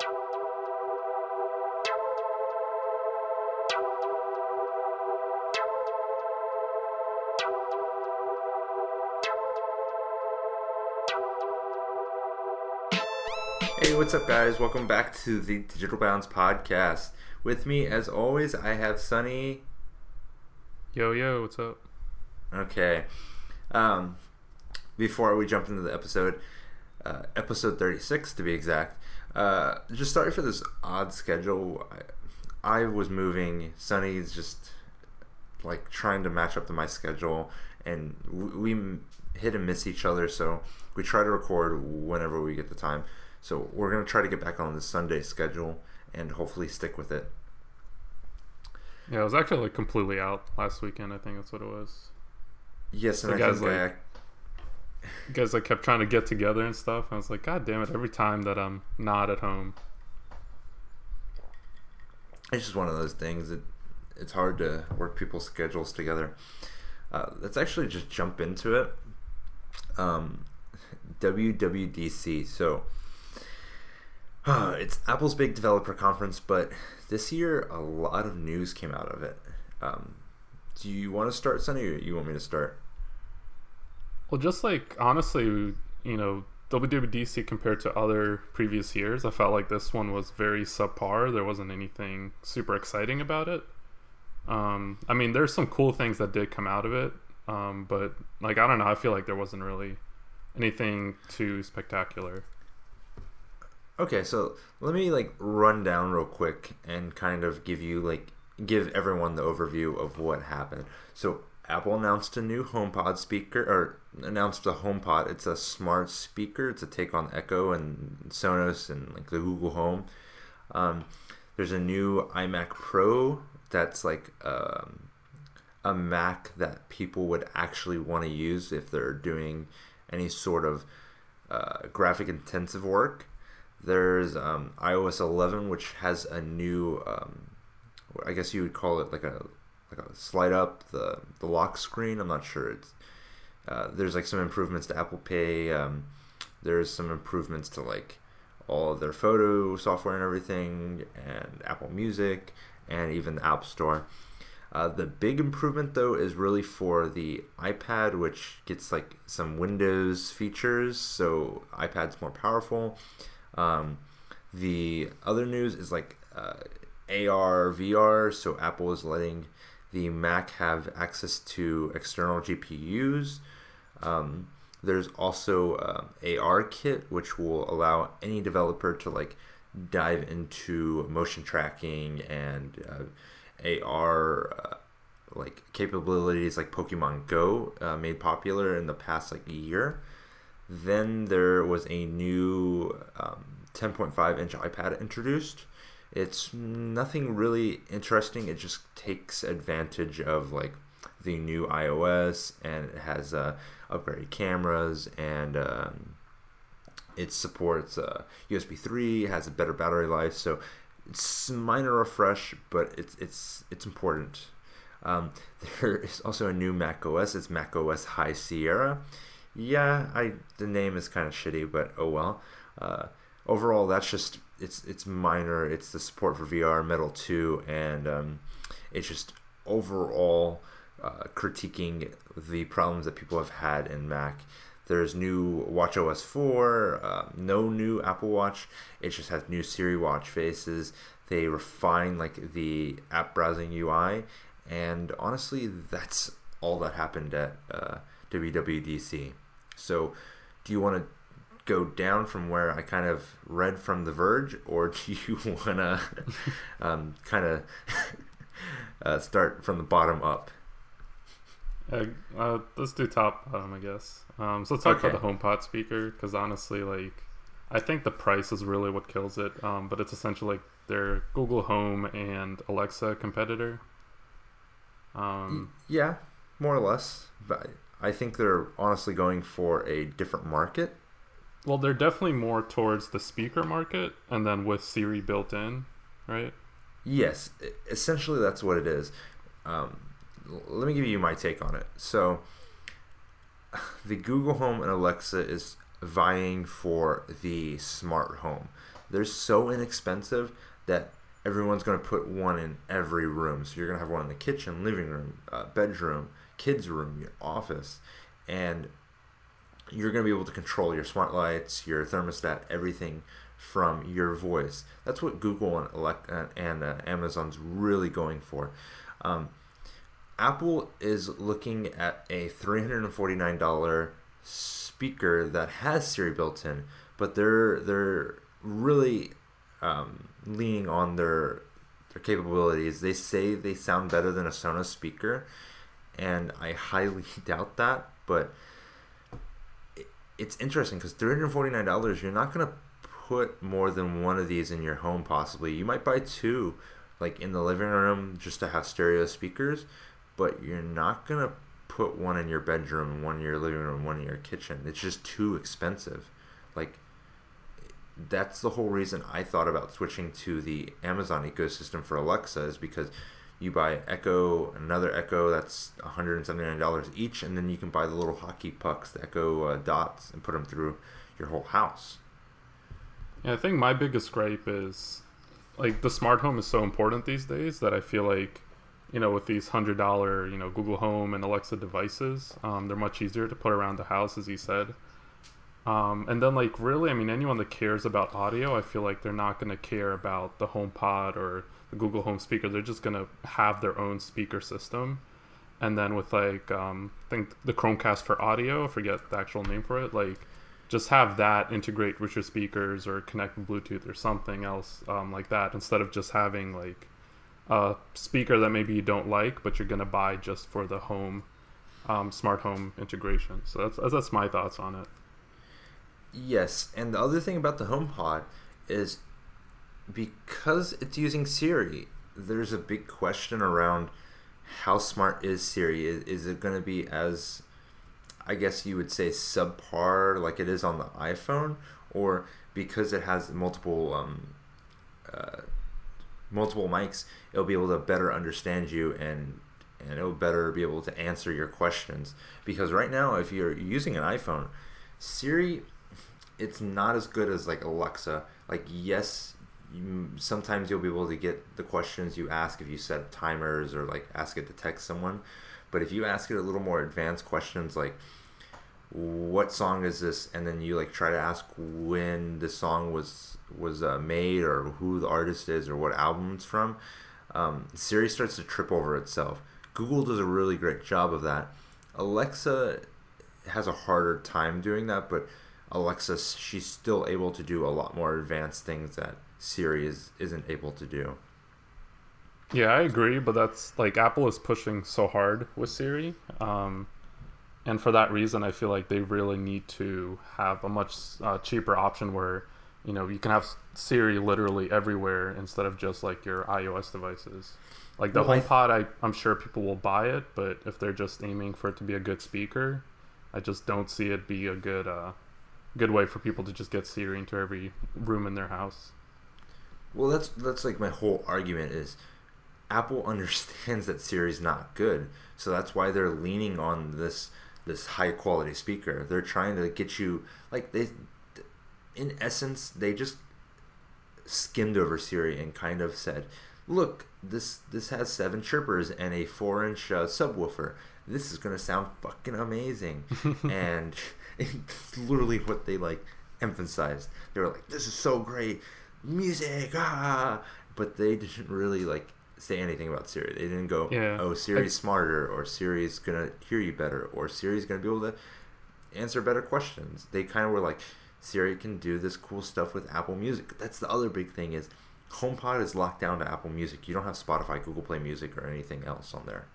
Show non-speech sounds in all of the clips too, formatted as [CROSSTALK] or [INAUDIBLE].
Hey, what's up, guys? Welcome back to the Digital Bounds podcast. With me, as always, I have Sunny. Yo, yo, what's up? Okay. Um, before we jump into the episode, uh, episode 36 to be exact, uh, just sorry for this odd schedule. I, I was moving. Sunny's just like trying to match up to my schedule, and we, we hit and miss each other, so we try to record whenever we get the time. So we're gonna try to get back on the Sunday schedule and hopefully stick with it. Yeah, I was actually like completely out last weekend. I think that's what it was. Yes, and So I guys, think like- You guys kept trying to get together and stuff. I was like, God damn it! Every time that I'm not at home, it's just one of those things that it's hard to work people's schedules together. Uh, let's actually just jump into it. Um, WWDC. So [SIGHS] it's Apple's big developer conference, but this year a lot of news came out of it. Um, do you want to start, Sunny, or you want me to start? Well, just like honestly, you know, WWDC compared to other previous years, I felt like this one was very subpar. There wasn't anything super exciting about it. Um, I mean, there's some cool things that did come out of it, um, but like I don't know, I feel like there wasn't really anything too spectacular. Okay, so let me like run down real quick and kind of give you like give everyone the overview of what happened. So Apple announced a new HomePod speaker or announced a HomePod. It's a smart speaker. It's a take on Echo and Sonos and like the Google Home. Um, there's a new iMac Pro that's like um, a Mac that people would actually want to use if they're doing any sort of uh, graphic intensive work. There's um, iOS 11, which has a new, um, I guess you would call it like a like a slide up the the lock screen. I'm not sure. It's uh, there's like some improvements to Apple Pay. Um, there's some improvements to like all of their photo software and everything, and Apple Music, and even the App Store. Uh, the big improvement though is really for the iPad, which gets like some Windows features, so iPad's more powerful. Um, the other news is like uh, AR, VR, so Apple is letting the Mac have access to external GPUs. Um, there's also uh, AR kit, which will allow any developer to like dive into motion tracking and uh, AR uh, like capabilities like Pokemon Go uh, made popular in the past like year. Then there was a new um, 10.5 inch iPad introduced. It's nothing really interesting. It just takes advantage of like the new iOS and it has uh, upgraded cameras and um, it supports uh, USB 3. Has a better battery life. So it's minor refresh, but it's it's it's important. Um, [LAUGHS] there is also a new Mac OS. It's Mac OS High Sierra. Yeah, I the name is kind of shitty, but oh well. Uh, overall, that's just it's it's minor. It's the support for VR, Metal Two, and um, it's just overall uh, critiquing the problems that people have had in Mac. There's new Watch OS 4, uh, no new Apple Watch. It just has new Siri watch faces. They refine like the app browsing UI, and honestly, that's all that happened at uh, WWDC. So, do you want to go down from where I kind of read from The Verge, or do you [LAUGHS] want to um, kind of [LAUGHS] uh, start from the bottom up? Uh, uh, let's do top bottom, I guess. Um, so let's talk Okay. about the HomePod speaker because honestly, like, I think the price is really what kills it. Um, but it's essentially like their Google Home and Alexa competitor. Um, Yeah, more or less. But I think they're honestly going for a different market. Well, they're definitely more towards the speaker market, and then with Siri built in, right? Yes, essentially that's what it is. Um, let me give you my take on it. So, [SIGHS] the Google Home and Alexa is vying for the smart home. they're so inexpensive that everyone's going to put one in every room. So you're going to have one in the kitchen, living room, uh, bedroom, kids' room, your office, and you're going to be able to control your smart lights, your thermostat, everything from your voice. That's what Google and, and uh, Amazon's really going for. Um, Apple is looking at a $349 speaker that has Siri built in, but they're they're really um, leaning on their their capabilities. They say they sound better than a Sonos speaker, and I highly [LAUGHS] doubt that. But it's interesting because three hundred forty nine dollars, you're not gonna put more than one of these in your home. Possibly, you might buy two, like in the living room, just to have stereo speakers. But you're not gonna put one in your bedroom, one in your living room, one in your kitchen. It's just too expensive. Like that's the whole reason I thought about switching to the Amazon ecosystem for Alexa is because you buy Echo, another Echo that's $179 each, and then you can buy the little hockey pucks, the Echo uh, dots, and put them through your whole house. Yeah, I think my biggest gripe is like the smart home is so important these days that I feel like, you know, with these hundred dollar, you know, Google Home and Alexa devices, um, they're much easier to put around the house, as you said. Um, and then, like, really, I mean, anyone that cares about audio, I feel like they're not going to care about the HomePod or the Google Home speaker. They're just to have their own speaker system. And then with like, um, I think the Chromecast for audio, I forget the actual name for it, like, just have that integrate with your speakers or connect with Bluetooth or something else um, like that instead of just having like a speaker that maybe you don't like, but you're to buy just for the home, um, smart home integration. So that's, that's my thoughts on it. Yes, and the other thing about the HomePod is because it's using Siri, there's a big question around how smart is Siri? Is, is it going to be as, I guess you would say, subpar like it is on the iPhone, or because it has multiple um, uh, multiple mics, it'll be able to better understand you and and it'll better be able to answer your questions. Because right now, if you're using an iPhone, Siri it's not as good as like Alexa. Like yes, you, sometimes you'll be able to get the questions you ask if you set timers or like ask it to text someone. But if you ask it a little more advanced questions like what song is this? And then you like try to ask when the song was was uh, made or who the artist is or what album it's from um, siri starts to trip over itself. Google does a really great job of that. Alexa has a harder time doing that but Alexa, she's still able to do a lot more advanced things that Siri is, isn't able to do. Yeah, I agree, but that's like Apple is pushing so hard with Siri. Um, and for that reason, I feel like they really need to have a much uh, cheaper option where, you know, you can have Siri literally everywhere instead of just like your iOS devices. Like the well, HomePod, I, I'm sure people will buy it, but if they're just aiming for it to be a good speaker, I just don't see it be a good uh, good way for people to just get Siri into every room in their house. Well, that's that's like my whole argument is Apple [LAUGHS] understands that Siri's not good, so that's why they're leaning on this this high quality speaker. They're trying to get you like they in essence they just skimmed over Siri and kind of said, "Look, this this has seven chirpers and a four inch uh, subwoofer. This is gonna sound fucking amazing." [LAUGHS] and [LAUGHS] it's literally what they like emphasized. They were like, "This is so great, music!" Ah, but they didn't really like say anything about Siri. They didn't go, yeah. "Oh, Siri's I, smarter," or "Siri's gonna hear you better," or "Siri's gonna be able to answer better questions." They kind of were like, "Siri can do this cool stuff with Apple Music." That's the other big thing is HomePod is locked down to Apple Music. You don't have Spotify, Google Play Music, or anything else on there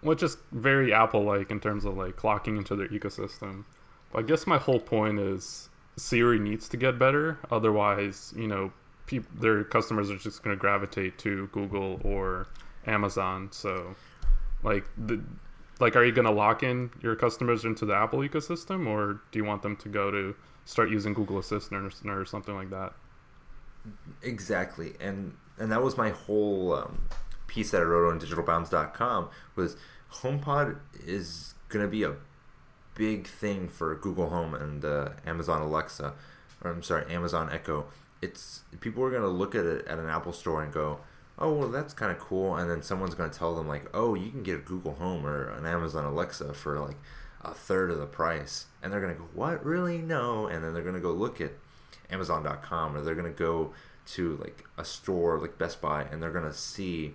which is very Apple like in terms of like clocking into their ecosystem. But I guess my whole point is Siri needs to get better. Otherwise, you know, their customers are just going to gravitate to Google or Amazon. So, like, the, like, are you going to lock in your customers into the Apple ecosystem, or do you want them to go to start using Google Assistant or, or something like that? Exactly, and and that was my whole um, piece that I wrote on digitalbounds.com was HomePod is going to be a big thing for Google Home and uh, Amazon Alexa. or I'm sorry, Amazon Echo, it's people are gonna look at it at an Apple store and go, oh well, that's kind of cool, and then someone's gonna tell them like, oh, you can get a Google Home or an Amazon Alexa for like a third of the price, and they're gonna go, what really? No, and then they're gonna go look at Amazon.com or they're gonna go to like a store like Best Buy and they're gonna see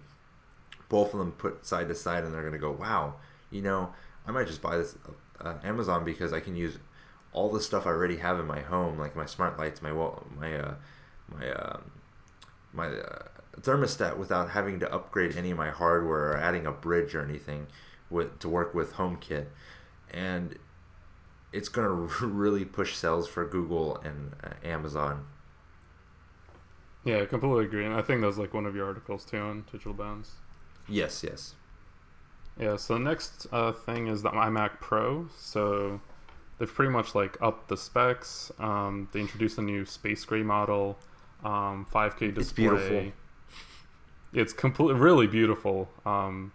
both of them put side to side and they're gonna go, wow, you know, I might just buy this uh, Amazon because I can use all the stuff I already have in my home, like my smart lights, my wall, my uh, my uh, my uh, thermostat, without having to upgrade any of my hardware or adding a bridge or anything with to work with HomeKit, and it's gonna [LAUGHS] really push sales for Google and uh, Amazon. Yeah, I completely agree, and I think that's like one of your articles too on Digital Bounds. Yes, yes. Yeah. So the next uh, thing is the iMac Pro. So they've pretty much like upped the specs. Um, they introduced a new space gray model, um, 5K display. It's beautiful. It's completely really beautiful. Um,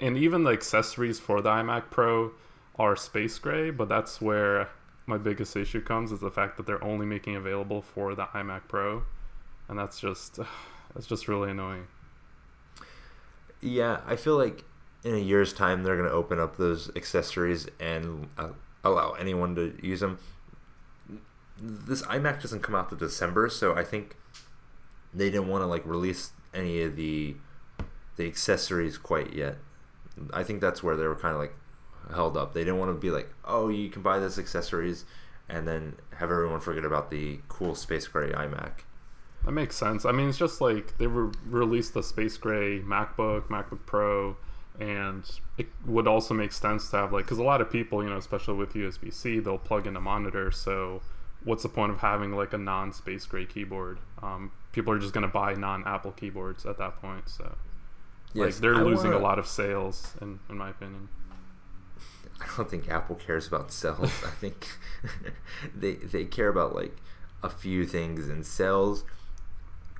and even the accessories for the iMac Pro are space gray, but that's where my biggest issue comes is the fact that they're only making available for the iMac Pro, and that's just [SIGHS] that's just really annoying. Yeah, I feel like in a year's time they're going to open up those accessories and uh, allow anyone to use them. This iMac doesn't come out to December, so I think they didn't want to like release any of the the accessories quite yet. I think that's where they were kind of like held up. They didn't want to be like, "Oh, you can buy this accessories," and then have everyone forget about the cool space gray iMac. That makes sense. I mean, it's just like they re- released the space gray MacBook, MacBook Pro, and it would also make sense to have like because a lot of people, you know, especially with USB C, they'll plug in a monitor. So, what's the point of having like a non-space gray keyboard? Um, people are just going to buy non-Apple keyboards at that point. So, yes, like they're I losing wanna... a lot of sales, in in my opinion. I don't think Apple cares about sales. I think [LAUGHS] they they care about like a few things, and sales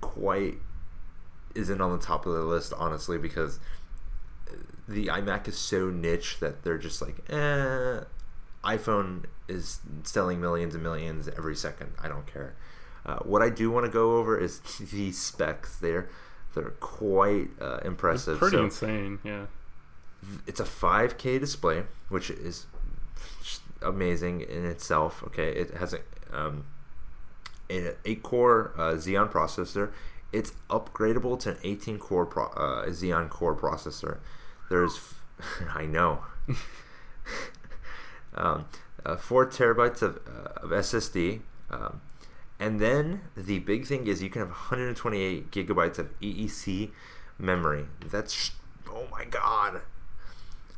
quite isn't on the top of the list, honestly, because the iMac is so niche that they're just like, eh, iPhone is selling millions and millions every second. I don't care. Uh, what I do want to go over is [LAUGHS] the specs. They're they're quite uh, impressive. It's pretty so insane, yeah. It's a 5K display, which is amazing in itself. Okay, it has a um, an 8 core uh, Xeon processor. It's upgradable to an 18 core pro, uh, Xeon core processor. There's, [LAUGHS] I know, [LAUGHS] um, uh, four terabytes of, uh, of SSD. Um, and then the big thing is you can have 128 gigabytes of EEC memory. That's, oh my god.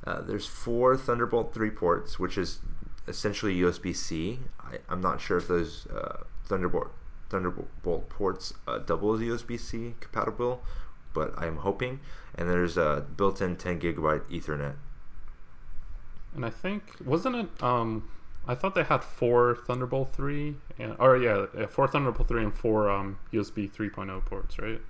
Uh, there's four Thunderbolt 3 ports, which is essentially USB C. I'm not sure if those uh, Thunderbolt Thunderbolt ports uh, double as USB C compatible, but I'm hoping. And there's a built-in 10 gigabyte Ethernet. And I think wasn't it? Um, I thought they had four Thunderbolt three, and, or yeah, four Thunderbolt three and four um, USB 3.0 ports, right?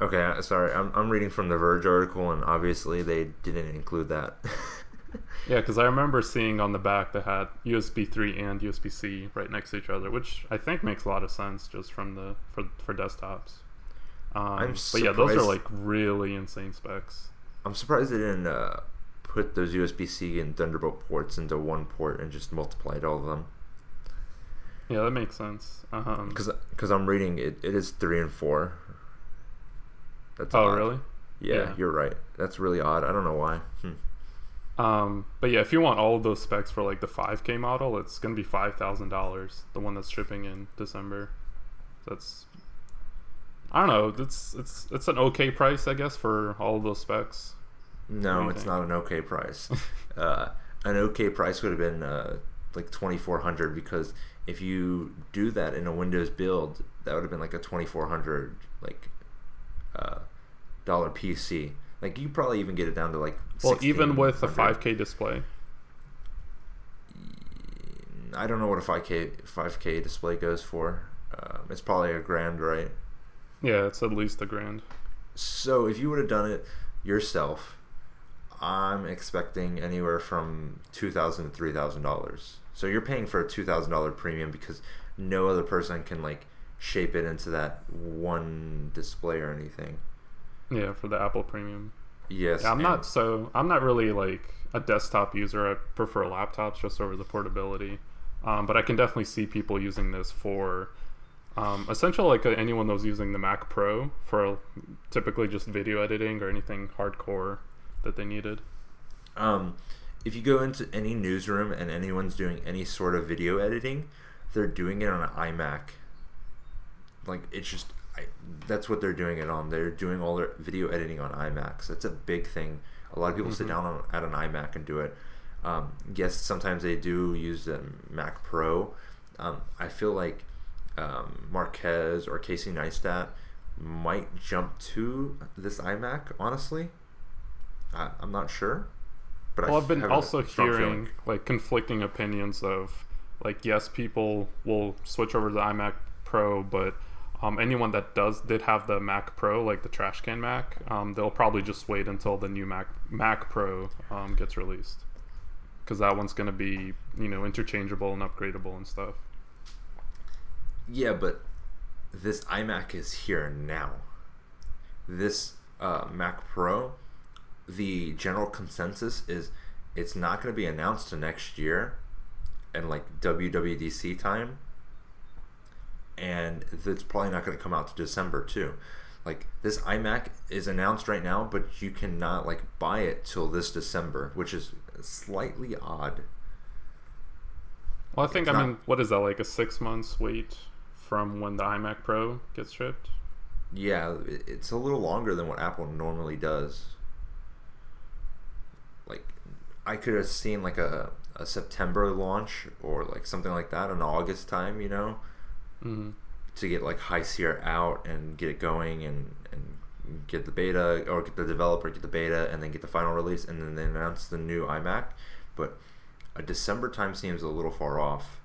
Okay, uh, sorry, I'm I'm reading from the Verge article, and obviously they didn't include that. [LAUGHS] yeah, because I remember seeing on the back that had USB 3 and USB C right next to each other, which I think makes a lot of sense just from the for for desktops. Um, but yeah, those are like really insane specs. I'm surprised they didn't uh, put those USB C and Thunderbolt ports into one port and just multiplied all of them. Yeah, that makes sense. Because um, because I'm reading it, it is three and four. That's oh odd. really? Yeah, yeah, you're right. That's really odd. I don't know why. Hmm. Um, but yeah, if you want all of those specs for like the 5K model, it's gonna be five thousand dollars. The one that's shipping in December. That's I don't know. It's it's it's an okay price, I guess, for all of those specs. No, it's not an okay price. [LAUGHS] uh, an okay price would have been uh, like twenty four hundred because if you do that in a Windows build, that would have been like a twenty four hundred like uh, dollar PC. Like you probably even get it down to like. Well, even with a 5K display. I don't know what a 5K 5K display goes for. Um, it's probably a grand, right? Yeah, it's at least a grand. So if you would have done it yourself, I'm expecting anywhere from two thousand to three thousand dollars. So you're paying for a two thousand dollar premium because no other person can like shape it into that one display or anything. Yeah, for the Apple Premium. Yes, Yeah, I'm not so I'm not really like a desktop user. I prefer laptops just over the portability. Um, but I can definitely see people using this for um, essentially like uh, anyone that was using the Mac Pro for typically just video editing or anything hardcore that they needed. Um, if you go into any newsroom and anyone's doing any sort of video editing, they're doing it on an iMac. Like it's just, I, that's what they're doing it on. They're doing all their video editing on iMacs. That's a big thing. A lot of people sit Mhm. down on, at an iMac and do it. Um, yes, sometimes they do use the Mac Pro. Um, I feel like um, Marques or Casey Neistat might jump to this iMac. Honestly, I, I'm not sure. But Well, I I've been also hearing feeling. like conflicting opinions of like yes, people will switch over to the iMac Pro, but um, anyone that does did have the Mac Pro, like the trash can Mac, um, they'll probably just wait until the new Mac Mac Pro um, gets released because that one's going to be you know interchangeable and upgradable and stuff. Yeah, but this iMac is here now. This uh, Mac Pro, the general consensus is it's not going to be announced to next year, and like WWDC time, and it's probably not going to come out to December too. Like this iMac is announced right now, but you cannot like buy it till this December, which is slightly odd. Well, I think It's I not- mean, what is that like a six months wait from when the iMac Pro gets shipped? Yeah, it's a little longer than what Apple normally does. Like, I could have seen like a, a September launch or like something like that in August time, you know, hmm to get like High Sierra out and get it going and, and get the beta or get the developer, get the beta, and then get the final release, and then they announce the new iMac. But a December time seems a little far off.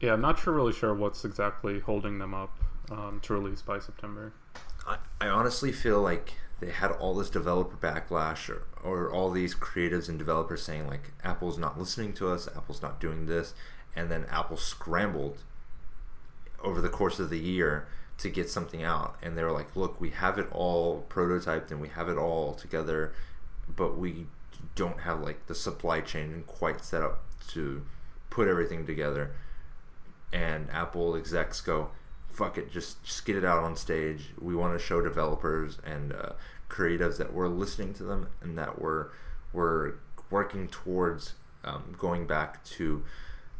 Yeah, I'm not sure, really sure what's exactly holding them up um, to release by September. I, I honestly feel like they had all this developer backlash or, or all these creatives and developers saying like Apple's not listening to us, Apple's not doing this, and then Apple scrambled over the course of the year to get something out and they were like look we have it all prototyped and we have it all together but we don't have like the supply chain quite set up to put everything together and apple execs go fuck it just just get it out on stage we want to show developers and uh, creatives that we're listening to them and that we're we're working towards um, going back to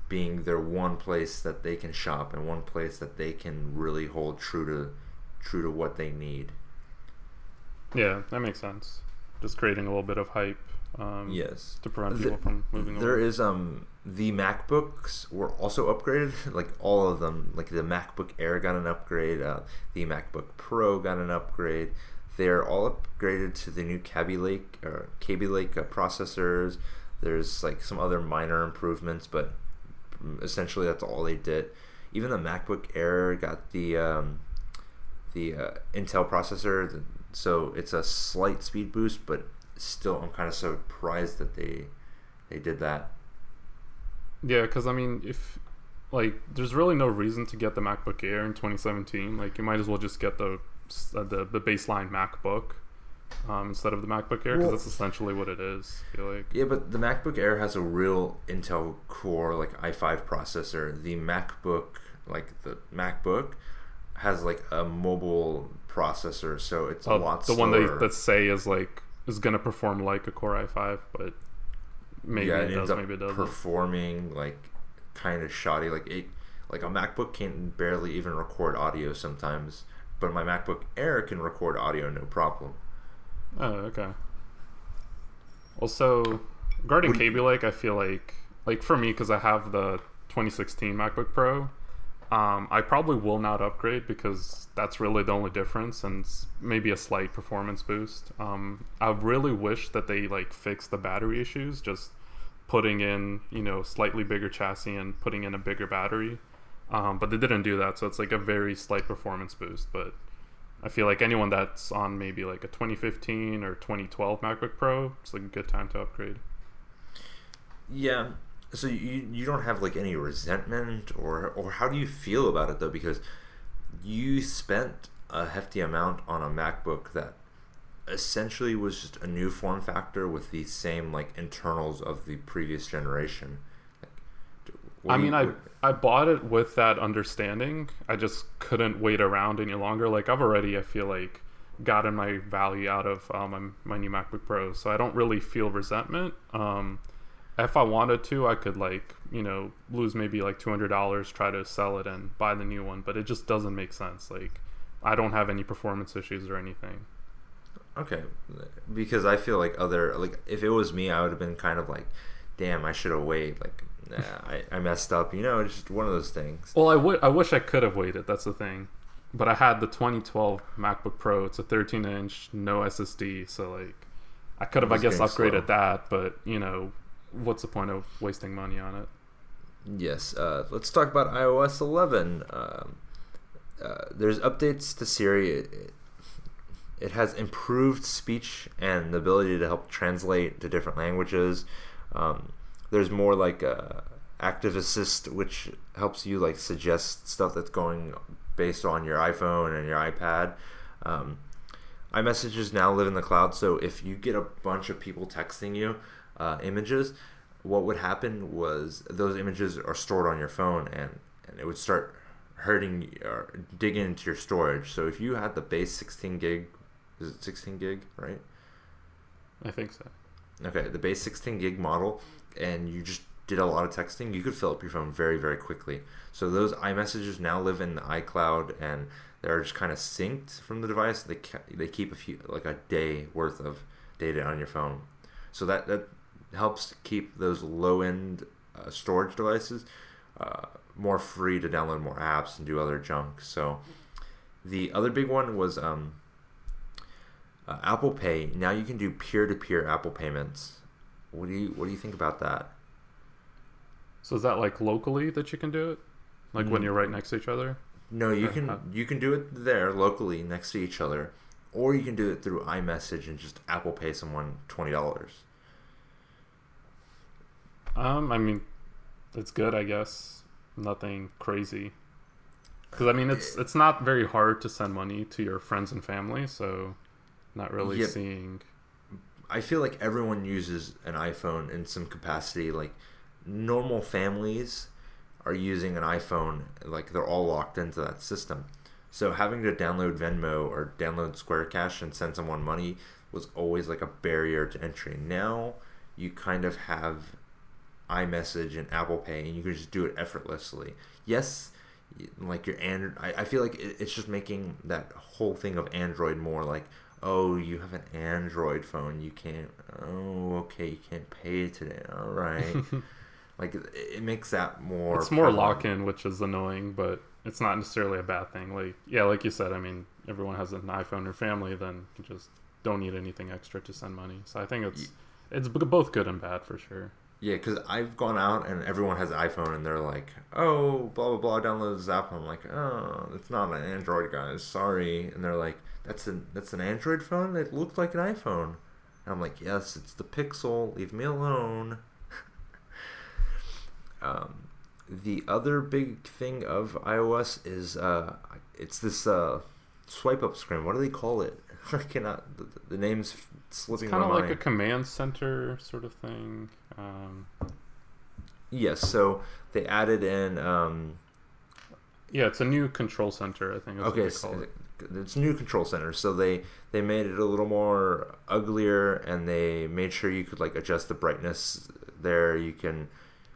being their one place that they can shop and one place that they can really hold true to true to what they need. Yeah, that makes sense. Just creating a little bit of hype um, Yes. to prevent The- people from moving There away. is um the MacBooks were also upgraded, [LAUGHS] like all of them. Like the MacBook Air got an upgrade, uh, the MacBook Pro got an upgrade. They're all upgraded to the new Kaby Lake or Kaby Lake uh, processors. There's like some other minor improvements, but essentially that's all they did. Even the MacBook Air got the um, the uh, Intel processor, so it's a slight speed boost, but still, I'm kind of surprised that they they did that. Yeah, because I mean, if like, there's really no reason to get the MacBook Air in 2017. Like, you might as well just get the uh, the, the baseline MacBook um, instead of the MacBook Air because Well- that's essentially what it is. I feel like. Yeah, but the MacBook Air has a real Intel Core like i5 processor. The MacBook, like the MacBook, has like a mobile processor, so it's a Oh, lot the slower. one they that say is like is gonna perform like a Core i5, but maybe yeah, it it ends does, up maybe it doesn't. performing like kind of shoddy. Like it, like a MacBook can barely even record audio sometimes, but my MacBook Air can record audio no problem. Oh, okay. Also, regarding Kaby Lake, I feel like, like for me, because I have the 2016 MacBook Pro, um, I probably will not upgrade because that's really the only difference, and maybe a slight performance boost. Um, I really wish that they like fix the battery issues, just putting in you know slightly bigger chassis and putting in a bigger battery. Um, but they didn't do that, so it's like a very slight performance boost. But I feel like anyone that's on maybe like a 2015 or 2012 MacBook Pro, it's like a good time to upgrade. Yeah, so you you don't have like any resentment or or how do you feel about it though because you spent a hefty amount on a MacBook that essentially was just a new form factor with the same like internals of the previous generation. I mean, I I bought it with that understanding. I just couldn't wait around any longer. Like I've already, I feel like, gotten my value out of um, my, my new MacBook Pro, so I don't really feel resentment. Um, if I wanted to, I could like you know lose maybe like two hundred dollars, try to sell it and buy the new one, but it just doesn't make sense. Like I don't have any performance issues or anything. Okay, because I feel like other like if it was me, I would have been kind of like, damn, I should have waited. Like, nah, I, I messed up. You know, it's just one of those things. Well, I would. I wish I could have waited. That's the thing. But I had the 2012 MacBook Pro. It's a 13 inch, no SSD. So like, I could have, I guess, upgraded slow. that. But you know, what's the point of wasting money on it? Yes. Uh, let's talk about iOS 11. Um, uh, there's updates to Siri. It, it has improved speech and the ability to help translate to different languages. Um, there's more like a active assist, which helps you like suggest stuff that's going based on your iPhone and your iPad. Um, iMessages now live in the cloud, so if you get a bunch of people texting you uh, images, what would happen was those images are stored on your phone, and and it would start hurting or digging into your storage. So if you had the base 16 gig is it 16 gig, right? I think so. Okay, the base 16 gig model, and you just did a lot of texting, you could fill up your phone very, very quickly. So those iMessages now live in the iCloud, and they're just kind of synced from the device. They they keep a few like a day worth of data on your phone, so that that helps keep those low end uh, storage devices uh, more free to download more apps and do other junk. So the other big one was um, uh, Apple Pay now you can do peer-to-peer Apple payments. What do you what do you think about that? So is that like locally that you can do it, like when mm. you're right next to each other? No, you can you can do it there locally next to each other, or you can do it through iMessage and just Apple Pay someone twenty dollars. Um, I mean, it's good, I guess. Nothing crazy. Because I mean, it's it's not very hard to send money to your friends and family, so not really yep. seeing. I feel like everyone uses an iPhone in some capacity. Like normal families are using an iPhone, like they're all locked into that system. So having to download Venmo or download Square Cash and send someone money was always like a barrier to entry. Now you kind of have iMessage and Apple Pay, and you can just do it effortlessly. Yes, like your Android, I, I feel like it's just making that whole thing of Android more like oh, you have an Android phone, you can't. Oh, okay, you can't pay today. All right. [LAUGHS] like it makes that more. It's more lock in, which is annoying, but it's not necessarily a bad thing. Like yeah, like you said, I mean, everyone has an iPhone or family, then you just don't need anything extra to send money. So I think it's it's both good and bad for sure. Yeah, because I've gone out and everyone has an iPhone and they're like, oh, blah, blah, blah, download this app. I'm like, oh, it's not an Android, guys. Sorry. And they're like, that's an, that's an Android phone? It looks like an iPhone. And I'm like, yes, it's the Pixel. Leave me alone. [LAUGHS] um, the other big thing of iOS is uh, it's this uh, swipe up screen. What do they call it? [LAUGHS] I cannot. The, the name's slipping. It's kind of like a command center sort of thing. Um, yes, so they added in. Um, yeah, it's a new control center. I think. okay, so it. it's new control center. So they they made it a little more uglier, and they made sure you could like adjust the brightness there. You can.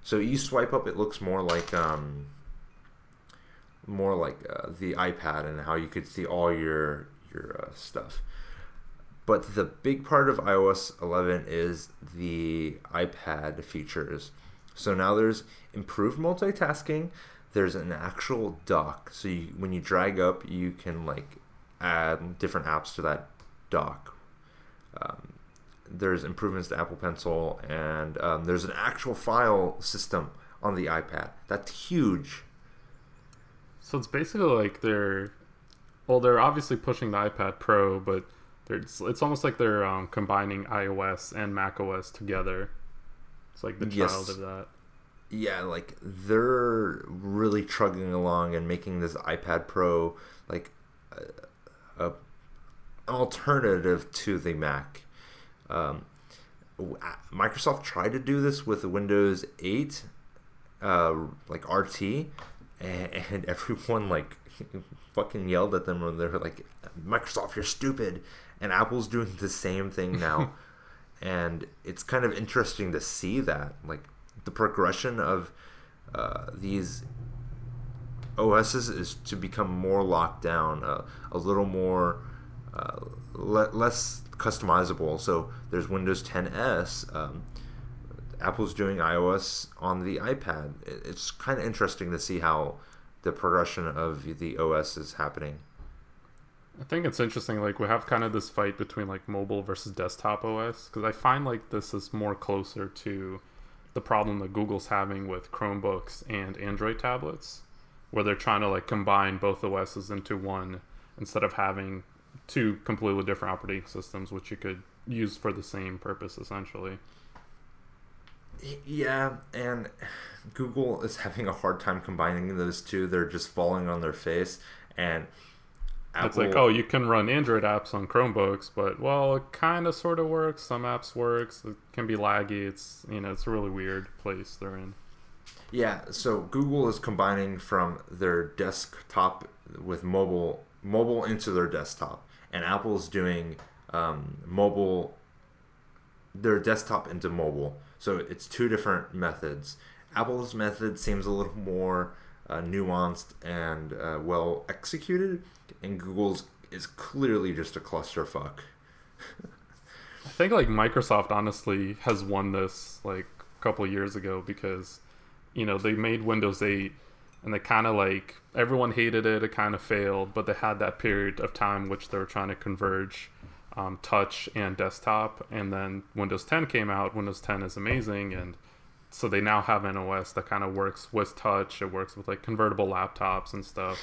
So you swipe up, it looks more like um, more like uh, the iPad and how you could see all your your uh, stuff. But the big part of iOS 11 is the iPad features. So now there's improved multitasking. There's an actual dock. So you, when you drag up, you can like add different apps to that dock. Um, there's improvements to Apple Pencil, and um, there's an actual file system on the iPad. That's huge. So it's basically like they're, well, they're obviously pushing the iPad Pro, but it's, it's almost like they're um, combining iOS and macOS together. It's like the child yes. of that. yeah, like they're really trugging along and making this iPad Pro like a, a an alternative to the Mac. Um, Microsoft tried to do this with Windows 8, uh, like RT, and, and [LAUGHS] everyone like [LAUGHS] fucking yelled at them when they were like, "Microsoft, you're stupid," and Apple's doing the same thing now, [LAUGHS] and it's kind of interesting to see that like the progression of uh, these OSs is to become more locked down, uh, a little more uh, le- less customizable. So there's Windows 10s. Um, Apple's doing iOS on the iPad. It's kind of interesting to see how the progression of the OS is happening. I think it's interesting. Like we have kind of this fight between like mobile versus desktop OS because I find like this is more closer to the problem that Google's having with Chromebooks and Android tablets, where they're trying to like combine both OSs into one instead of having two completely different operating systems, which you could use for the same purpose essentially. Yeah, and Google is having a hard time combining those two. They're just falling on their face, and Apple... it's like, oh, you can run Android apps on Chromebooks, but well, it kind of sort of works. Some apps works. It can be laggy. It's you know, it's a really weird place they're in. Yeah, so Google is combining from their desktop with mobile, mobile into their desktop, and Apple's doing um, mobile, their desktop into mobile. So it's two different methods. Apple's method seems a little more uh, nuanced and uh, well executed, and Google's is clearly just a clusterfuck. I think like Microsoft honestly has won this like a couple years ago because you know they made Windows 8 and they kind of like everyone hated it it kind of failed but they had that period of time which they were trying to converge um, touch and desktop and then windows 10 came out windows 10 is amazing and so they now have an os that kind of works with touch it works with like convertible laptops and stuff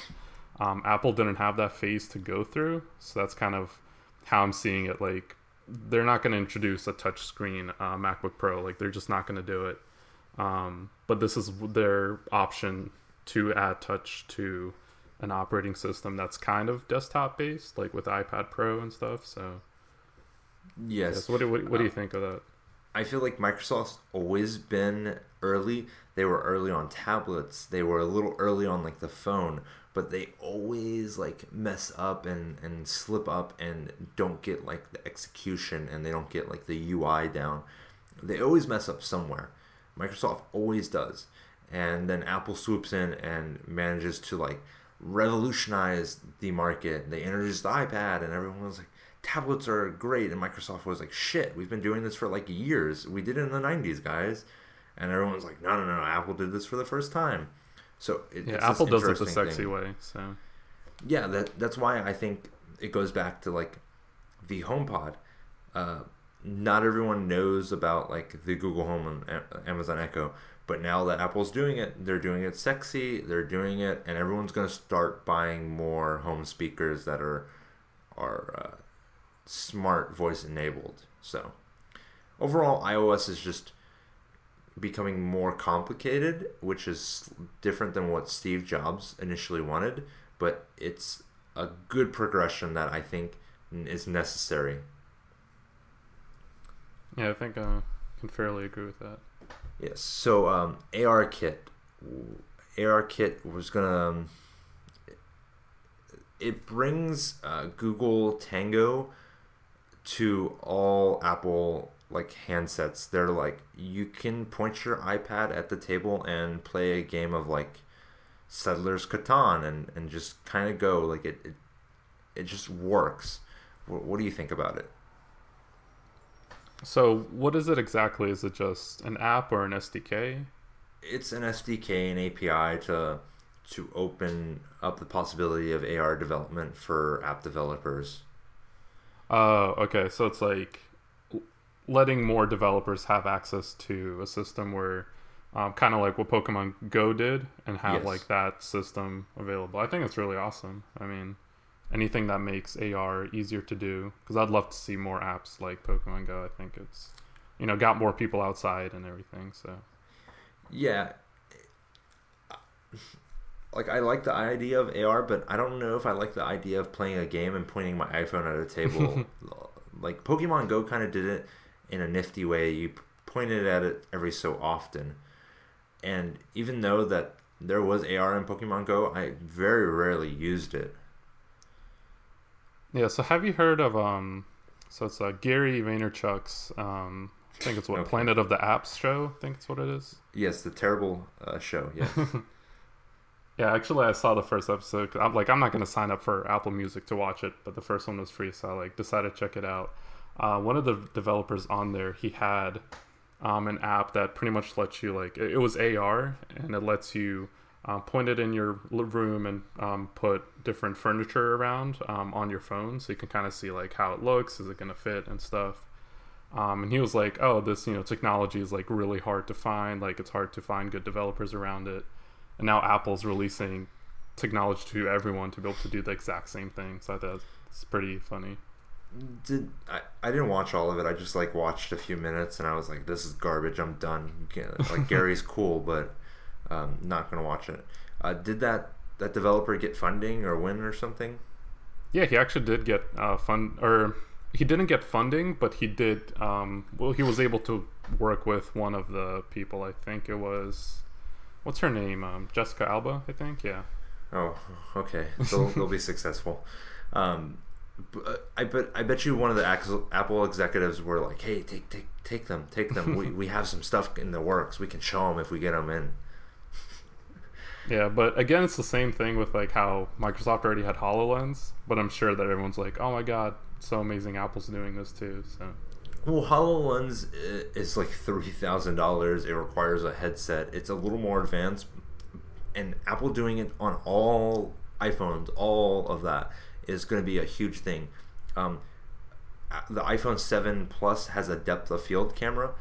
um, apple didn't have that phase to go through so that's kind of how i'm seeing it like they're not going to introduce a touch screen uh, macbook pro like they're just not going to do it um, but this is their option to add touch to an operating system that's kind of desktop based, like with iPad Pro and stuff. So, yes. yes. What, do, what, what do you uh, think of that? I feel like Microsoft's always been early. They were early on tablets. They were a little early on like the phone, but they always like mess up and and slip up and don't get like the execution and they don't get like the UI down. They always mess up somewhere. Microsoft always does and then Apple swoops in and manages to like revolutionize the market. They introduced the iPad, and everyone was like, "Tablets are great," and Microsoft was like, "Shit, we've been doing this for like years. We did it in the '90s, guys." And everyone's like, "No, no, no, Apple did this for the first time." So it, yeah, Apple does it the sexy thing. way. So yeah, that that's why I think it goes back to like the HomePod. Uh, not everyone knows about like the Google Home and Amazon Echo, but now that Apple's doing it, they're doing it sexy. They're doing it, and everyone's going to start buying more home speakers that are are uh, smart voice enabled. So overall, iOS is just becoming more complicated, which is different than what Steve Jobs initially wanted. But it's a good progression that I think is necessary. Yeah, I think I uh, can fairly agree with that. Yes. So um, ARKit, AR Kit was gonna. Um, it brings uh, Google Tango to all Apple like handsets. They're like you can point your iPad at the table and play a game of like Settlers Catan and and just kind of go like it, it. It just works. What, what do you think about it? So, what is it exactly? Is it just an app or an SDK? It's an SDK and API to to open up the possibility of AR development for app developers. Oh, uh, okay. So it's like letting more developers have access to a system where, um, kind of like what Pokemon Go did, and have yes. like that system available. I think it's really awesome. I mean, anything that makes AR easier to do because I'd love to see more apps like Pokemon Go. I think it's you know got more people outside and everything. So Yeah. Like I like the idea of AR, but I don't know if I like the idea of playing a game and pointing my iPhone at a table. [LAUGHS] like Pokemon Go kind of did it in a nifty way. You pointed at it every so often, and even though that there was AR in Pokemon Go, I very rarely used it. Yeah. So have you heard of um? So it's uh, Gary Vaynerchuk's um. I think it's what okay. Planet of the Apps show. I think it's what it is. Yes, the terrible uh, show. Yes. [LAUGHS] Yeah, actually, I saw the first episode. I'm like, I'm not gonna sign up for Apple Music to watch it, but the first one was free, so I like decided to check it out. Uh, one of the developers on there, he had um, an app that pretty much lets you like it, was AR, and it lets you uh, point it in your room and um, put different furniture around um, on your phone, so you can kind of see like how it looks, is it gonna fit and stuff. Um, and he was like, "Oh, this you know technology is like really hard to find. Like it's hard to find good developers around it." And now Apple's releasing technology to everyone to be able to do the exact same thing. So I thought it's pretty funny. Did I, I didn't watch all of it. I just like watched a few minutes and I was like, this is garbage. I'm done. Like [LAUGHS] Gary's cool, but um, not gonna watch it. Uh, did that that developer get funding or win or something? Yeah, he actually did get uh, fund or he didn't get funding, but he did. Um, well, he was able to work with one of the people. I think it was what's her name? Um, Jessica Alba, I think. Yeah. Oh, okay. They'll, [LAUGHS] they'll be successful. Um, I bet I bet you one of the Apple executives were like, "Hey, take take take them, take them. we we have some stuff in the works. We can show them if we get them in." [LAUGHS] Yeah, but again, it's the same thing with like how Microsoft already had Hololens, but I'm sure that everyone's like, "Oh my god, so amazing! Apple's doing this too." So well, HoloLens is like three thousand dollars. It requires a headset. It's a little more advanced, and Apple doing it on all iPhones, all of that is going to be a huge thing. Um, the iPhone Seven Plus has a depth of field camera,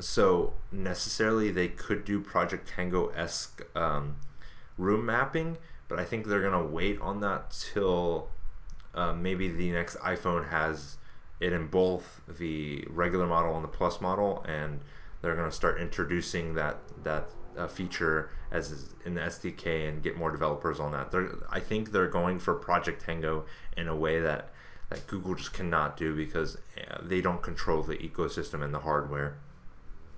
so necessarily they could do Project Tango esque um, room mapping, but I think they're going to wait on that till uh, maybe the next iPhone has it in both the regular model and the plus model, and they're going to start introducing that that uh, feature as in the SDK and get more developers on that. They're, I think they're going for Project Tango in a way that that Google just cannot do because uh, they don't control the ecosystem and the hardware.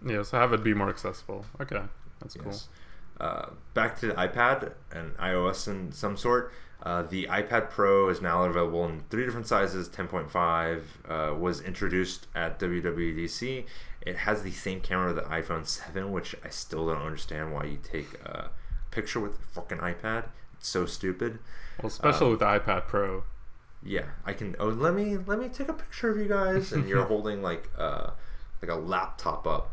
Yeah, so have it be more accessible. Okay, that's yes. cool. Uh, back to the iPad and iOS in some sort. Uh, the iPad Pro is now available in three different sizes. 10.5 uh, was introduced at WWDC. It has the same camera as the iPhone 7, which I still don't understand why you take a picture with a fucking iPad. It's so stupid. Well, especially um, with the iPad Pro. Yeah, I can. Oh, let me let me take a picture of you guys, and you're [LAUGHS] holding like uh, like a laptop up.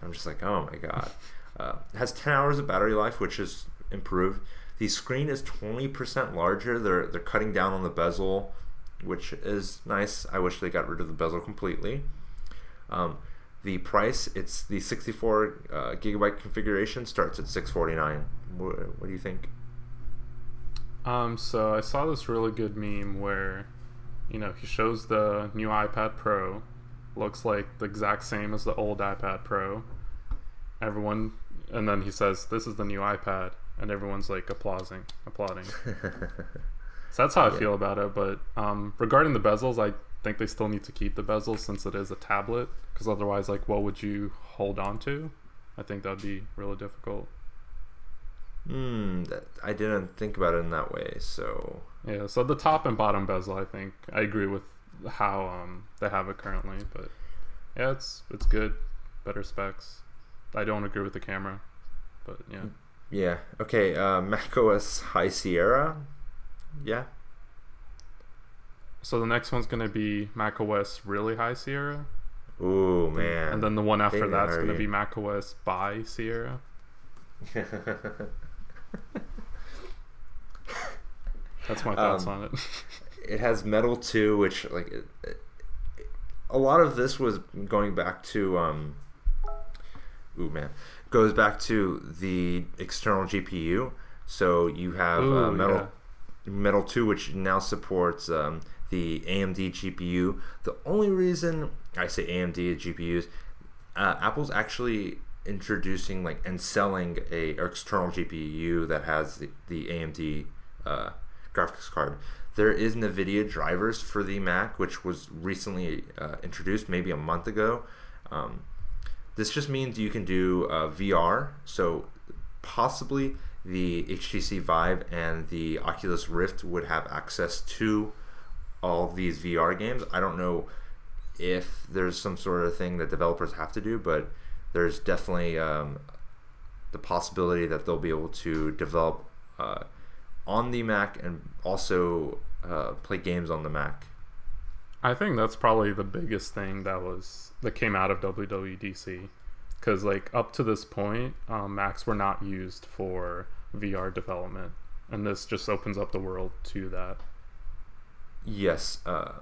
I'm just like, oh my god. Uh, it has 10 hours of battery life, which is improved. The screen is 20% larger. They're they're cutting down on the bezel, which is nice. I wish they got rid of the bezel completely. Um, the price, it's the 64 uh, gigabyte configuration starts at 649. What, what do you think? Um, so I saw this really good meme where, you know, he shows the new iPad Pro, looks like the exact same as the old iPad Pro. Everyone, and then he says, "This is the new iPad." And everyone's like applauding, applauding. [LAUGHS] so that's how I yeah. feel about it. But um, regarding the bezels, I think they still need to keep the bezels since it is a tablet. Because otherwise, like, what would you hold on to? I think that'd be really difficult. Hmm, I didn't think about it in that way. So yeah, so the top and bottom bezel, I think I agree with how um, they have it currently. But yeah, it's it's good, better specs. I don't agree with the camera, but yeah. Yeah. Okay. Uh, Mac OS High Sierra. Yeah. So the next one's gonna be Mac OS Really High Sierra. Ooh man. And then the one after that's gonna be Mac OS by Sierra. [LAUGHS] that's my thoughts um, on it. it has Metal 2, which like it, it, a lot of this was going back to um. Ooh man, goes back to the external GPU. So you have uh, Ooh, uh, Metal yeah. Metal 2, which now supports um, the AMD GPU. The only reason I say AMD GPUs, uh, Apple's actually introducing like and selling a external GPU that has the, the AMD uh, graphics card. There is NVIDIA drivers for the Mac, which was recently uh, introduced, maybe a month ago. Um, this just means you can do uh, VR. So possibly the HTC Vive and the Oculus Rift would have access to all these VR games. I don't know if there's some sort of thing that developers have to do, but there's definitely um, the possibility that they'll be able to develop uh, on the Mac and also uh, play games on the Mac. I think that's probably the biggest thing that was that came out of WWDC, because like up to this point, um, Macs were not used for VR development, and this just opens up the world to that. Yes, uh,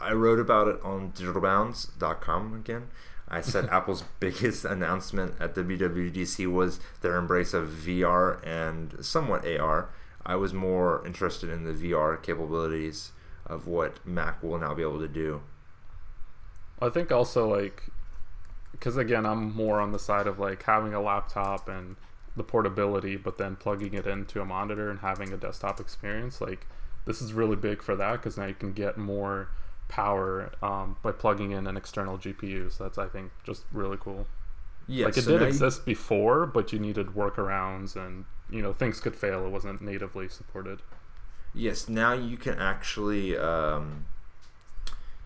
I wrote about it on digitalbounds.com again. I said [LAUGHS] Apple's biggest announcement at WWDC was their embrace of VR and somewhat AR. I was more interested in the VR capabilities of what Mac will now be able to do. I think also like because again I'm more on the side of like having a laptop and the portability, but then plugging it into a monitor and having a desktop experience. Like this is really big for that because now you can get more power um, by plugging in an external GPU. So that's I think just really cool. Yeah, like it so did now you- exist before, but you needed workarounds and you know things could fail. It wasn't natively supported. Yes, now you can actually um,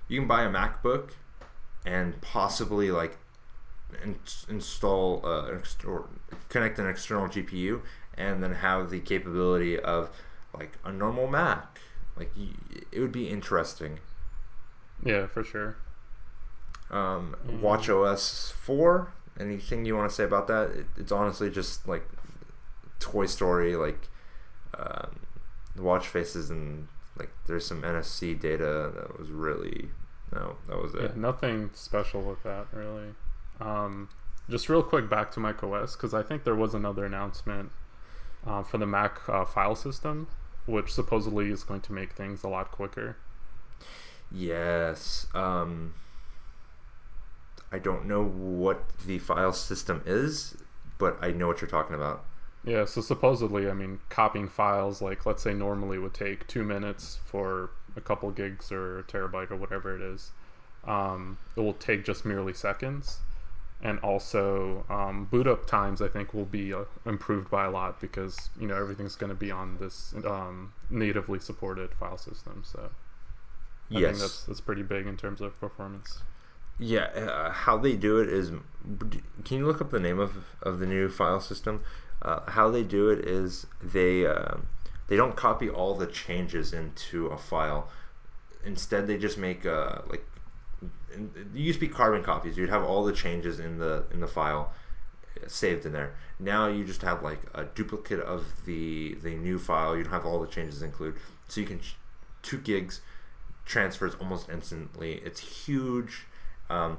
you can buy a MacBook and possibly like in- install uh, ex- or connect an external GPU and then have the capability of like a normal Mac. Like y it would be interesting. Yeah, for sure. Um, Mhm. Watch OS four. Anything you want to say about that? It, it's honestly just like Toy Story, like um, the watch faces and like there's some NFC data that was really no, that was Yeah, it. nothing special with that really. Um, just real quick back to Mac OS because I think there was another announcement uh, for the Mac uh, file system, which supposedly is going to make things a lot quicker. Yes. Um, I don't know what the file system is, but I know what you're talking about. Yeah, so supposedly, I mean, copying files like let's say normally would take two minutes for a couple gigs or a terabyte or whatever it is. Um, it will take just merely seconds, and also um, boot up times I think will be uh, improved by a lot because you know everything's going to be on this um, natively supported file system. So I yes. think that's that's pretty big in terms of performance. Yeah, uh, how they do it is. Can you look up the name of, of the new file system? Uh, how they do it is they uh, they don't copy all the changes into a file. Instead, they just make uh, like it used to be carbon copies. You'd have all the changes in the in the file saved in there. Now you just have like a duplicate of the the new file. You don't have all the changes included, so you can two gigs transfers almost instantly. It's huge. Um,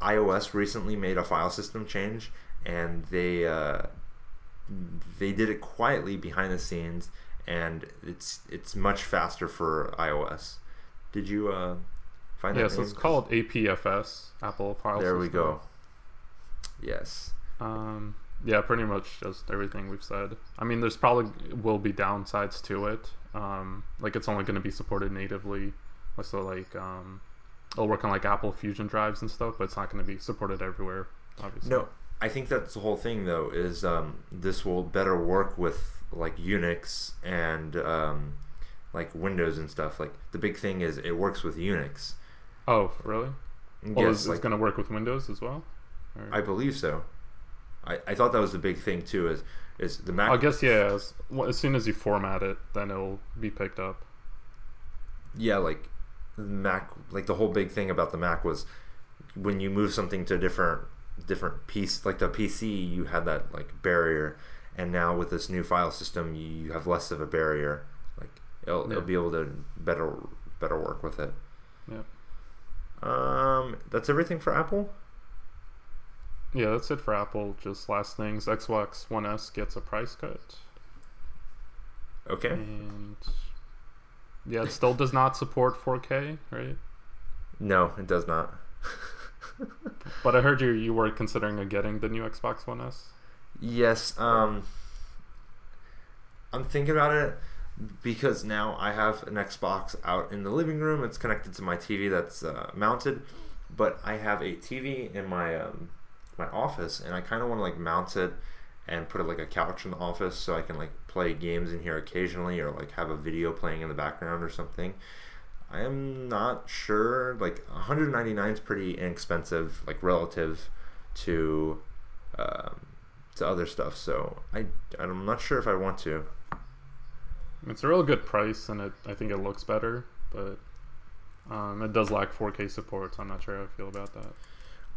iOS recently made a file system change, and they uh, they did it quietly behind the scenes, and it's it's much faster for iOS. Did you uh, find Yeah, that? so it's called APFS, Apple File There System. we go. Yes. Um, yeah, pretty much just everything we've said. I mean, there's probably will be downsides to it. Um, like it's only going to be supported natively, so like um, it'll work on like Apple Fusion drives and stuff, but it's not going to be supported everywhere. Obviously. No, I think that's the whole thing though. Is um, this will better work with like Unix and um, like Windows and stuff. Like the big thing is it works with Unix. Oh, really? Well, yes, is like it going to work with Windows as well? Or- I believe so. I, I thought that was the big thing too. Is is the Mac? I guess yeah. As, well, as soon as you format it, then it'll be picked up. yeah, like the Mac. Like the whole big thing about the Mac was when you move something to a different different piece, like the PC, you had that like barrier, and now with this new file system, you, have less of a barrier. Like it'll, Yeah. it'll be able to better better work with it. Yeah. Um, that's everything for Apple. Yeah, that's it for Apple. Just last things. Xbox One S gets a price cut. Okay. And yeah, it still does not support 4K, right? No, it does not. [LAUGHS] [LAUGHS] but I heard you you were considering getting the new Xbox One S. Yes, um, I'm thinking about it because now I have an Xbox out in the living room. It's connected to my TV that's uh, mounted, but I have a TV in my um, my office, and I kind of want to like mount it and put it like a couch in the office so I can like play games in here occasionally or like have a video playing in the background or something. I am not sure. Like 199 is pretty inexpensive, like relative to um, to other stuff. So I I'm not sure if I want to. It's a real good price, and it I think it looks better, but um, it does lack 4K support. So I'm not sure how I feel about that.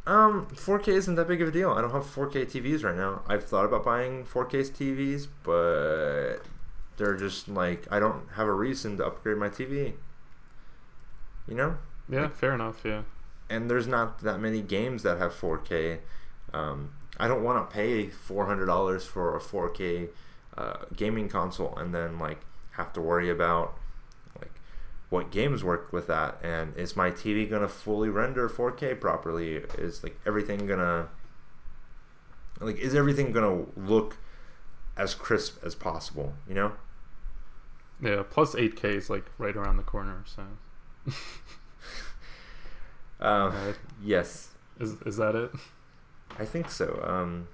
Um, 4K isn't that big of a deal. I don't have 4K TVs right now. I've thought about buying 4K TVs, but they're just like I don't have a reason to upgrade my TV. You know? Yeah, Like- fair enough. Yeah. And there's not that many games that have 4K. Um, I don't want to pay $400 for a 4K uh, gaming console and then like have to worry about like what games work with that and is my TV gonna fully render 4K properly? Is like everything gonna like is everything gonna look as crisp as possible? You know? Yeah. Plus 8K is like right around the corner. So [LAUGHS] Um, Right. yes, is is that it? I think so. Um,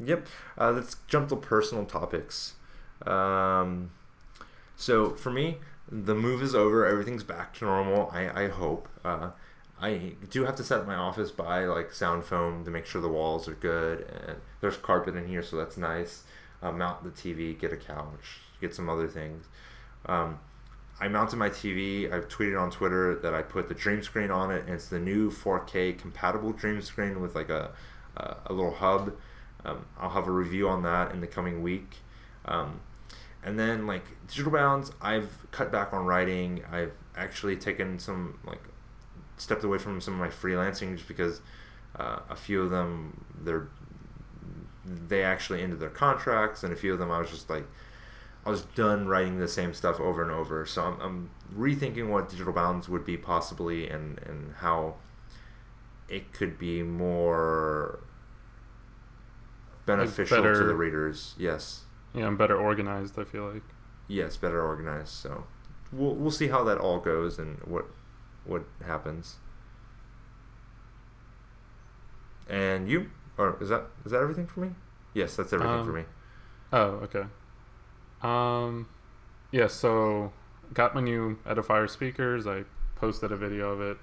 yep. Uh, let's jump to personal topics. Um, so for me, the move is over. Everything's back to normal. I, I hope. Uh, I do have to set my office by like sound foam to make sure the walls are good and there's carpet in here, so that's nice. Uh, mount the TV, get a couch, get some other things. Um, I mounted my TV. I've tweeted on Twitter that I put the Dream Screen on it, and it's the new 4K compatible Dream Screen with like a a, a little hub. Um, I'll have a review on that in the coming week. Um, and then like Digital Bounds, I've cut back on writing. I've actually taken some like stepped away from some of my freelancing just because uh, a few of them they're they actually ended their contracts, and a few of them I was just like I was done writing the same stuff over and over. So I'm, I'm rethinking what Digital Bounds would be possibly and, and how it could be more beneficial to better- the readers. Yes. Yeah, I'm better organized. I feel like. Yes, better organized. So we'll, we'll see how that all goes and what what happens. And you? Or is that is that everything for me? Yes, that's everything for Um, me. Oh, okay. Um, yeah. So got my new Edifier speakers. I posted a video of it.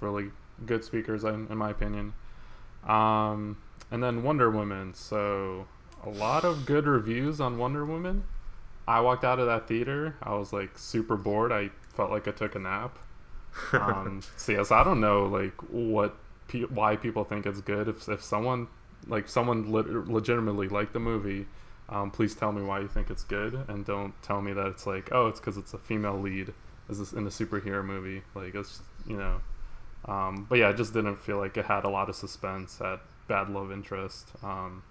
Really good speakers, in, in my opinion. Um, and then Wonder Woman. So a lot of good reviews on Wonder Woman. I walked out of that theater. I was like super bored. I felt like I took a nap. Um, [LAUGHS] so yes, I don't know like what pe- why people think it's good. If if someone like someone lit- legitimately liked the movie, um, please tell me why you think it's good, and don't tell me that it's like oh it's because it's a female lead is this in a superhero movie. Like it's you know, um, but yeah, I just didn't feel like it had a lot of suspense, had bad love interest. Um,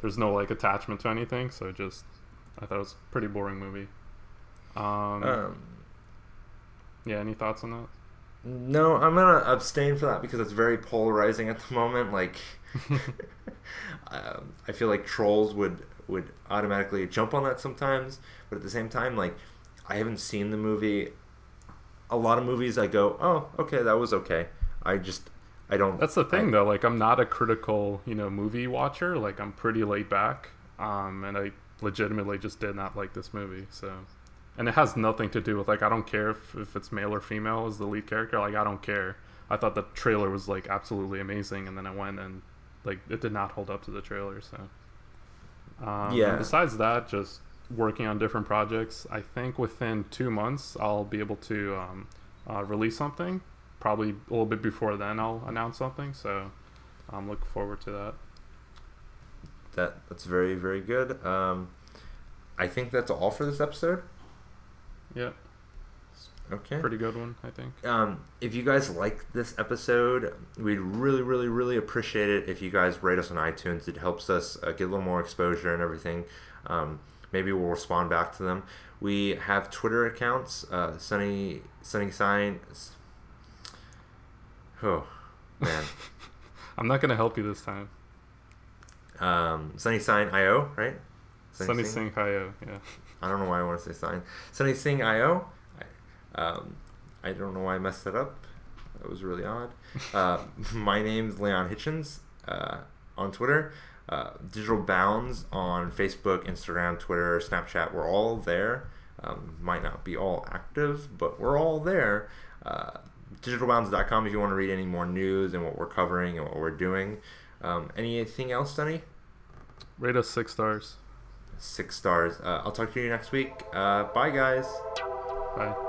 there's no like attachment to anything, so it just I thought it was a pretty boring movie. Um, um, yeah, any thoughts on that? No, I'm gonna abstain for that because it's very polarizing at the moment. Like, [LAUGHS] [LAUGHS] um, I feel like trolls would would automatically jump on that sometimes, but at the same time, like, I haven't seen the movie. A lot of movies, I go, oh, okay, that was okay. I just, I don't. That's the thing, I- though. Like, I'm not a critical, you know, movie watcher. Like, I'm pretty laid back, um, and I legitimately just did not like this movie. So, and it has nothing to do with like I don't care if, if it's male or female as the lead character. Like, I don't care. I thought the trailer was like absolutely amazing, and then I went and like it did not hold up to the trailer. So, um, Yeah. Besides that, just working on different projects. I think within two months I'll be able to um, uh, release something. Probably a little bit before then I'll announce something. So I'm looking forward to that. that that's very very good. Um, I think that's all for this episode. Yeah, Okay. pretty good one, I think. um, if you guys like this episode, we'd really, really, really appreciate it if you guys rate us on iTunes. It helps us uh, get a little more exposure and everything. Um, maybe we'll respond back to them. We have Twitter accounts. Uh, Sunny Sunny Sign. Oh, man. [LAUGHS] I'm not gonna help you this time. um, Sunny Sign IO, right? Sunny Singh IO, yeah. I don't know why I want to say sign. Sunny Singh IO. I, um, I don't know why I messed that up. That was really odd. Uh, [LAUGHS] my name's Leon Hitchens uh, on Twitter. Uh, Digital Bounds on Facebook, Instagram, Twitter, Snapchat. We're all there. Um, might not be all active, but we're all there. Uh, digitalbounds.com if you want to read any more news and what we're covering and what we're doing. Um, anything else, Sunny? Rate us six stars. Six stars. Uh, I'll talk to you next week. Uh, bye, guys. Bye.